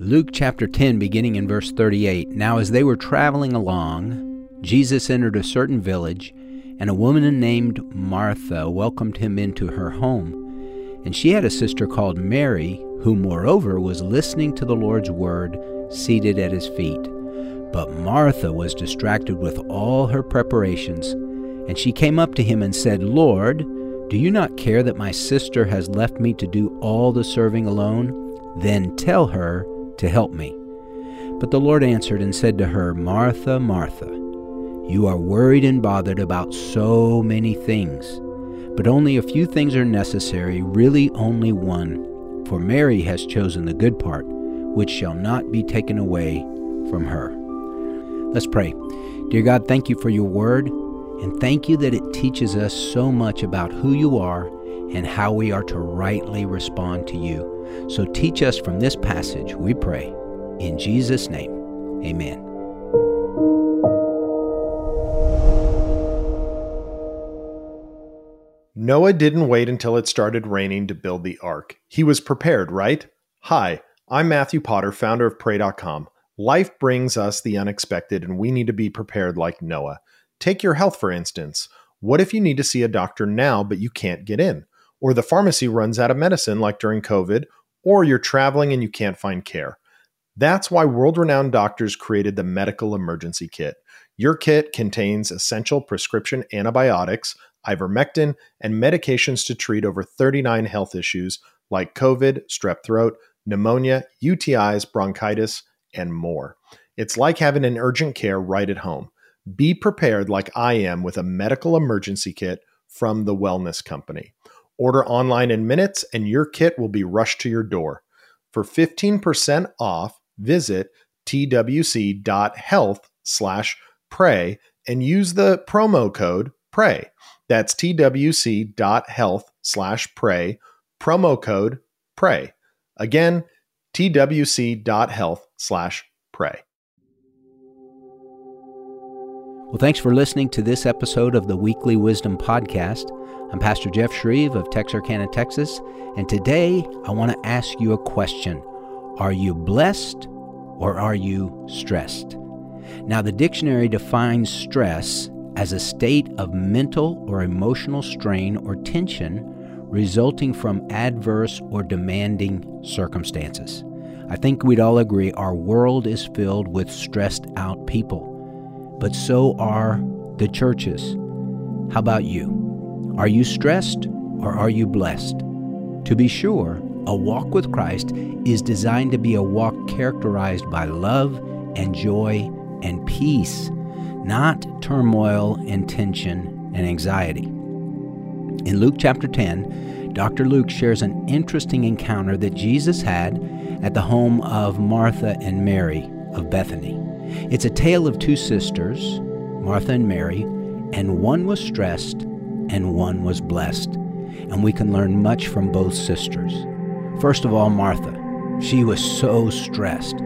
Luke chapter 10, beginning in verse 38. Now, as they were traveling along, Jesus entered a certain village, and a woman named Martha welcomed him into her home. And she had a sister called Mary, who moreover was listening to the Lord's word, seated at his feet. But Martha was distracted with all her preparations. And she came up to him and said, Lord, do you not care that my sister has left me to do all the serving alone? Then tell her to help me. But the Lord answered and said to her, Martha, Martha, you are worried and bothered about so many things, but only a few things are necessary, really only one. For Mary has chosen the good part, which shall not be taken away from her. Let's pray. Dear God, thank you for your word. And thank you that it teaches us so much about who you are and how we are to rightly respond to you. So teach us from this passage, we pray. In Jesus' name, amen. Noah didn't wait until it started raining to build the ark. He was prepared, right? Hi, I'm Matthew Potter, founder of Pray.com. Life brings us the unexpected, and we need to be prepared like Noah. Take your health, for instance. What if you need to see a doctor now, but you can't get in? Or the pharmacy runs out of medicine, like during COVID, or you're traveling and you can't find care. That's why world renowned doctors created the Medical Emergency Kit. Your kit contains essential prescription antibiotics, ivermectin, and medications to treat over 39 health issues like COVID, strep throat, pneumonia, UTIs, bronchitis, and more. It's like having an urgent care right at home. Be prepared like I am with a medical emergency kit from the Wellness Company. Order online in minutes and your kit will be rushed to your door. For 15% off, visit twc.health slash pray and use the promo code PRAY. That's twc.health slash pray, promo code PRAY. Again, twc.health slash pray. Well, thanks for listening to this episode of the Weekly Wisdom Podcast. I'm Pastor Jeff Schreve of Texarkana, Texas, and today I want to ask you a question Are you blessed or are you stressed? Now, the dictionary defines stress as a state of mental or emotional strain or tension resulting from adverse or demanding circumstances. I think we'd all agree our world is filled with stressed out people but so are the churches. How about you? Are you stressed or are you blessed? To be sure, a walk with Christ is designed to be a walk characterized by love and joy and peace, not turmoil and tension and anxiety. In Luke chapter 10, Dr. Luke shares an interesting encounter that Jesus had at the home of Martha and Mary of Bethany. It's a tale of two sisters, Martha and Mary, and one was stressed and one was blessed. And we can learn much from both sisters. First of all, Martha. She was so stressed.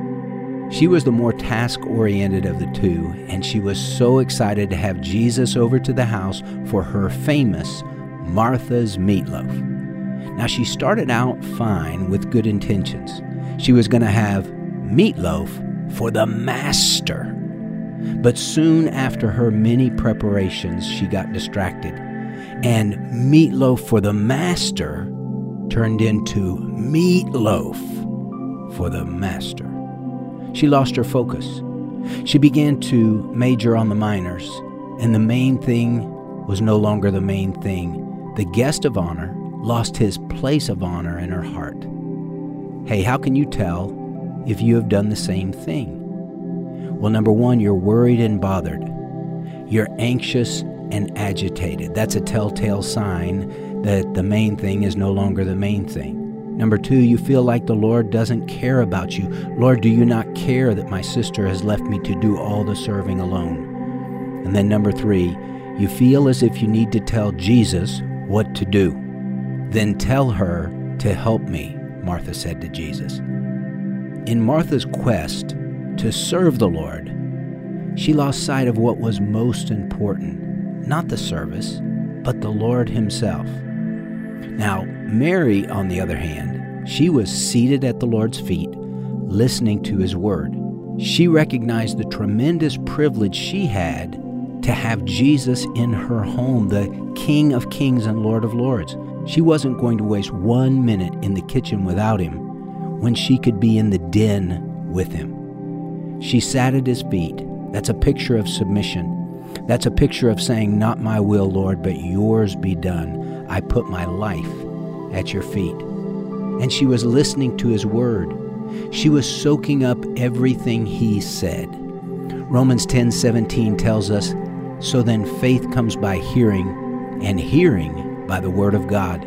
She was the more task oriented of the two, and she was so excited to have Jesus over to the house for her famous Martha's Meatloaf. Now, she started out fine with good intentions. She was going to have meatloaf for the Master. But soon after her many preparations, she got distracted, and meatloaf for the Master turned into meatloaf for the Master. She lost her focus. She began to major on the minors, and the main thing was no longer the main thing. The guest of honor lost his place of honor in her heart. Hey, how can you tell if you have done the same thing? Well, number one, you're worried and bothered. You're anxious and agitated. That's a telltale sign that the main thing is no longer the main thing. Number two, you feel like the Lord doesn't care about you. Lord, do you not care that my sister has left me to do all the serving alone? And then number three, you feel as if you need to tell Jesus what to do. Then tell her to help me, Martha said to Jesus. In Martha's quest to serve the Lord, she lost sight of what was most important not the service, but the Lord Himself. Now, Mary, on the other hand, she was seated at the Lord's feet, listening to his word. She recognized the tremendous privilege she had to have Jesus in her home, the King of Kings and Lord of Lords. She wasn't going to waste one minute in the kitchen without him when she could be in the den with him. She sat at his feet. That's a picture of submission. That's a picture of saying, Not my will, Lord, but yours be done. I put my life at your feet. And she was listening to his word. She was soaking up everything he said. Romans 10:17 tells us, "So then faith comes by hearing, and hearing by the word of God."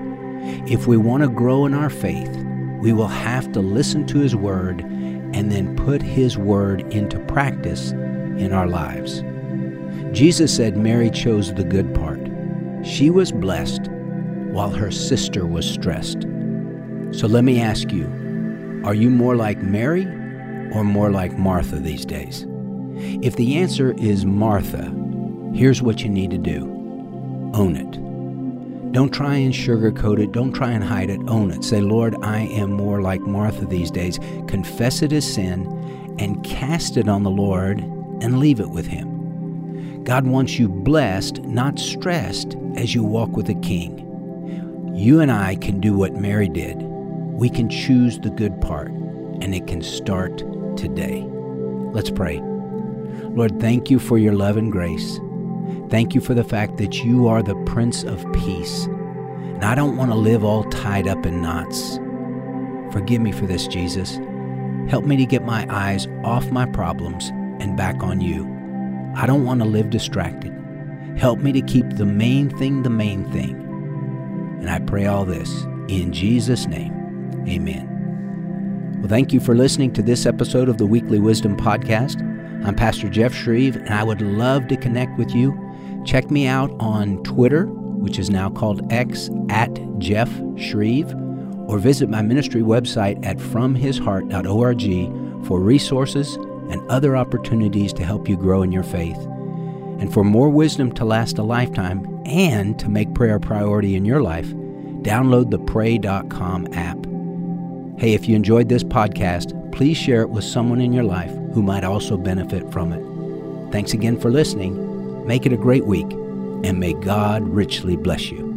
If we want to grow in our faith, we will have to listen to his word and then put his word into practice in our lives. Jesus said Mary chose the good part. She was blessed while her sister was stressed. So let me ask you are you more like Mary or more like Martha these days? If the answer is Martha, here's what you need to do own it. Don't try and sugarcoat it. Don't try and hide it. Own it. Say, Lord, I am more like Martha these days. Confess it as sin and cast it on the Lord and leave it with Him. God wants you blessed, not stressed, as you walk with the King. You and I can do what Mary did. We can choose the good part, and it can start today. Let's pray. Lord, thank you for your love and grace. Thank you for the fact that you are the Prince of Peace. And I don't want to live all tied up in knots. Forgive me for this, Jesus. Help me to get my eyes off my problems and back on you. I don't want to live distracted. Help me to keep the main thing the main thing. And I pray all this in Jesus' name. Amen. Well, thank you for listening to this episode of the Weekly Wisdom Podcast. I'm Pastor Jeff Schreve, and I would love to connect with you. Check me out on Twitter, which is now called X at Jeff Schreve, or visit my ministry website at fromhisheart.org for resources and other opportunities to help you grow in your faith. And for more wisdom to last a lifetime and to make prayer a priority in your life, download the pray.com app. Hey, if you enjoyed this podcast, please share it with someone in your life who might also benefit from it. Thanks again for listening. Make it a great week, and may God richly bless you.